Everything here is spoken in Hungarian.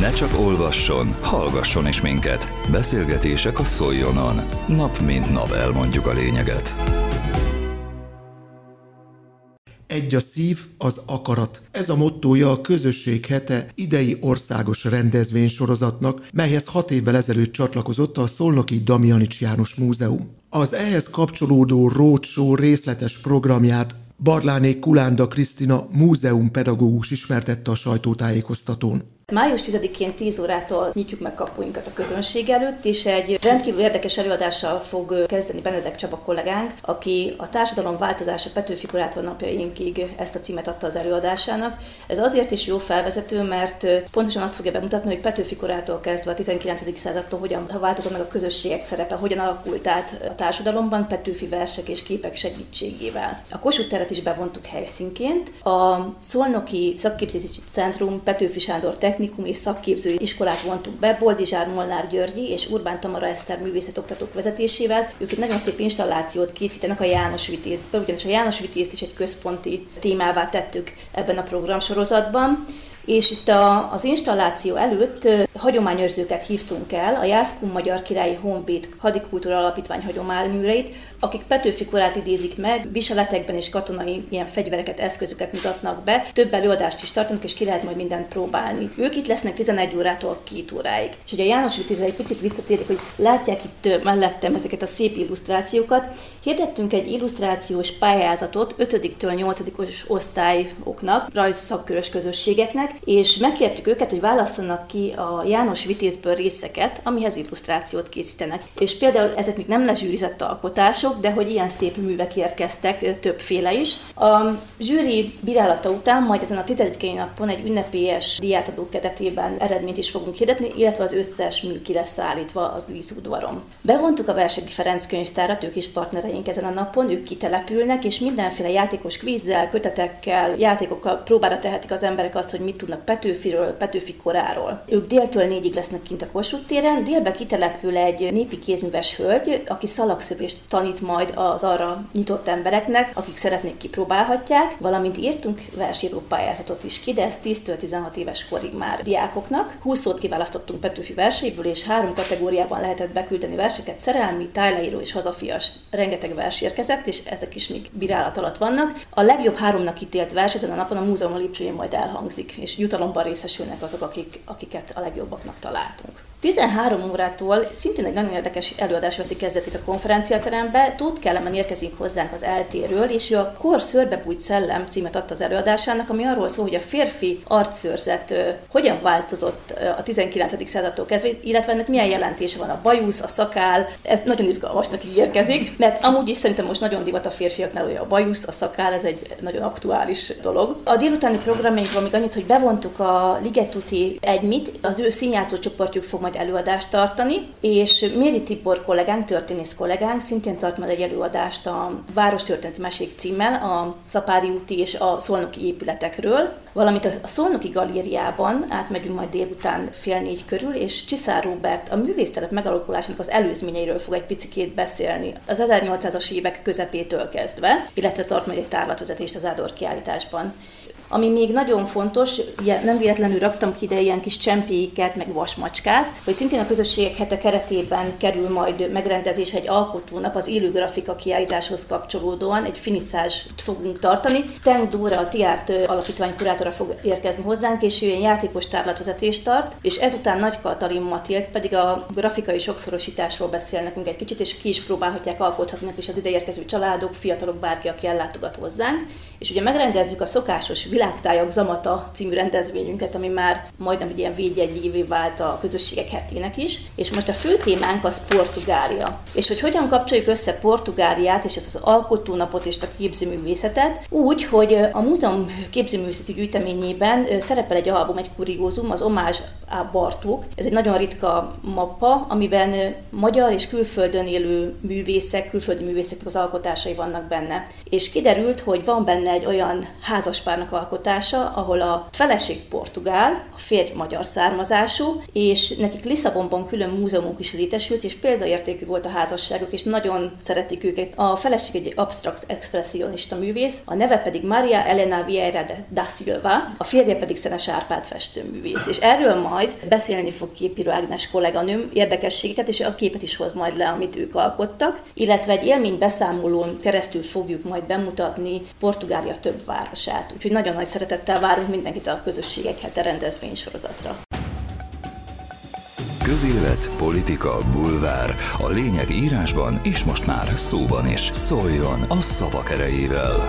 Ne csak olvasson, hallgasson is minket. Beszélgetések a Szoljonon. Nap mint nap elmondjuk a lényeget. Egy a szív, az akarat. Ez a mottója a Közösség hete idei országos rendezvénysorozatnak, melyhez hat évvel ezelőtt csatlakozott a Szolnoki Damjanics János Múzeum. Az ehhez kapcsolódó roadshow részletes programját Barláné Kulánda Krisztina múzeumpedagógus ismertette a sajtótájékoztatón. Május 10-én 10 órától nyitjuk meg kapuinkat a közönség előtt, és egy rendkívül érdekes előadással fog kezdeni Benedek Csaba kollégánk, aki a társadalom változása Petőfi korától napjainkig ezt a címet adta az előadásának. Ez azért is jó felvezető, mert pontosan azt fogja bemutatni, hogy Petőfi korától kezdve a 19. századtól hogyan változott meg a közösségek szerepe, hogyan alakult át a társadalomban Petőfi versek és képek segítségével. A Kossuth teret is bevontuk helyszínként. A Szolnoki Szakképzési Centrum Petőfi Sándor technikum és szakképző iskolát vontuk be, Boldizsár Molnár Györgyi és Urbán Tamara Eszter művészetoktatók vezetésével. Ők egy nagyon szép installációt készítenek a János Vitézből, ugyanis a János Vitézt is egy központi témává tettük ebben a programsorozatban és itt a, az installáció előtt hagyományőrzőket hívtunk el, a Jászkun Magyar Királyi Honvéd Hadikultúra Alapítvány hagyományőreit, akik Petőfi korát idézik meg, viseletekben és katonai ilyen fegyvereket, eszközöket mutatnak be, több előadást is tartanak, és ki lehet majd mindent próbálni. Ők itt lesznek 11 órától 2 óráig. És hogy a János Vitézre egy picit visszatérjük, hogy látják itt mellettem ezeket a szép illusztrációkat. Hirdettünk egy illusztrációs pályázatot 5-től 8 osztályoknak, rajzszakkörös közösségeknek, és megkértük őket, hogy válasszanak ki a János Vitézből részeket, amihez illusztrációt készítenek. És például ezek még nem lezsűrizett alkotások, de hogy ilyen szép művek érkeztek, többféle is. A zsűri bírálata után majd ezen a tizedikei napon egy ünnepélyes diátadó keretében eredményt is fogunk hirdetni, illetve az összes mű ki lesz állítva az díszudvaron. Bevontuk a Versegi Ferenc könyvtárat, ők is partnereink ezen a napon, ők kitelepülnek, és mindenféle játékos kvízzel, kötetekkel, játékokkal próbára tehetik az emberek azt, hogy mit tudnak Petőfiről, Petőfi koráról. Ők déltől négyig lesznek kint a Kossuth téren, délbe kitelepül egy népi kézműves hölgy, aki szalagszövést tanít majd az arra nyitott embereknek, akik szeretnék kipróbálhatják, valamint írtunk versíró pályázatot is ki, de ez 10-től 16 éves korig már diákoknak. 20 szót kiválasztottunk Petőfi verseiből, és három kategóriában lehetett beküldeni verseket, szerelmi, tájleíró és hazafias. Rengeteg vers érkezett, és ezek is még bírálat alatt vannak. A legjobb háromnak ítélt vers ezen a napon a múzeum lépcsőjén majd elhangzik, és jutalomban részesülnek azok, akik, akiket a legjobbaknak találtunk. 13 órától szintén egy nagyon érdekes előadás veszi kezdetét a konferenciaterembe. Tóth Kellemen érkezik hozzánk az eltéről, és ő a Kor szörbebújt szellem címet adta az előadásának, ami arról szól, hogy a férfi arcszőrzet hogyan változott a 19. századtól kezdve, illetve ennek milyen jelentése van a bajusz, a szakál. Ez nagyon izgalmasnak ígérkezik, mert amúgy is szerintem most nagyon divat a férfiaknál, hogy a bajusz, a szakál, ez egy nagyon aktuális dolog. A délutáni programjainkban még annyit, hogy bevontuk a Ligetuti egymit, az ő színjátszó csoportjuk fog majd előadást tartani, és Méri Tibor kollégánk, történész kollégánk szintén tart majd egy előadást a Város Történeti Mesék címmel, a Szapári úti és a szolnoki épületekről, valamint a Szolnoki galériában átmegyünk majd délután fél négy körül, és Csiszár Róbert a művésztelep megalakulásának az előzményeiről fog egy picit beszélni, az 1800-as évek közepétől kezdve, illetve tart majd egy tárlatvezetést az Ádor kiállításban. Ami még nagyon fontos, nem véletlenül raktam ki ide ilyen kis csempéiket, meg vasmacskát, hogy szintén a közösségek hete keretében kerül majd megrendezés egy alkotónap az élő grafika kiállításhoz kapcsolódóan, egy finiszázst fogunk tartani. Teng Dóra, a Tiárt alapítvány kurátora fog érkezni hozzánk, és ő ilyen játékos tárlatvezetést tart, és ezután Nagy Katalin Matilt pedig a grafikai sokszorosításról beszél nekünk egy kicsit, és ki is próbálhatják alkothatnak is az ideérkező családok, fiatalok, bárki, aki ellátogat hozzánk. És ugye megrendezzük a szokásos Világtájak Zamata című rendezvényünket, ami már majdnem egy ilyen védjegyévé vált a közösségek hetének is. És most a fő témánk az Portugália. És hogy hogyan kapcsoljuk össze Portugáliát és ezt az alkotónapot és a képzőművészetet, úgy, hogy a múzeum képzőművészeti gyűjteményében szerepel egy album, egy kuriózum, az Omázs a Bartók. Ez egy nagyon ritka mappa, amiben magyar és külföldön élő művészek, külföldi művészeknek az alkotásai vannak benne. És kiderült, hogy van benne egy olyan házaspárnak alkotása, ahol a feleség portugál, a férj magyar származású, és nekik Lisszabonban külön múzeumunk is létesült, és példaértékű volt a házasságok, és nagyon szeretik őket. A feleség egy abstrakt expressionista művész, a neve pedig Maria Elena Vieira da Silva Delva, a férje pedig Szenes Árpád festőművész. És erről majd beszélni fog Képíró Ágnes kolléganőm érdekességeket, és a képet is hoz majd le, amit ők alkottak, illetve egy élmény beszámolón keresztül fogjuk majd bemutatni Portugália több városát. Úgyhogy nagyon nagy szeretettel várunk mindenkit a közösségek hete rendezvénysorozatra. Közélet, politika, bulvár. A lényeg írásban és most már szóban is. Szóljon a szavak erejével!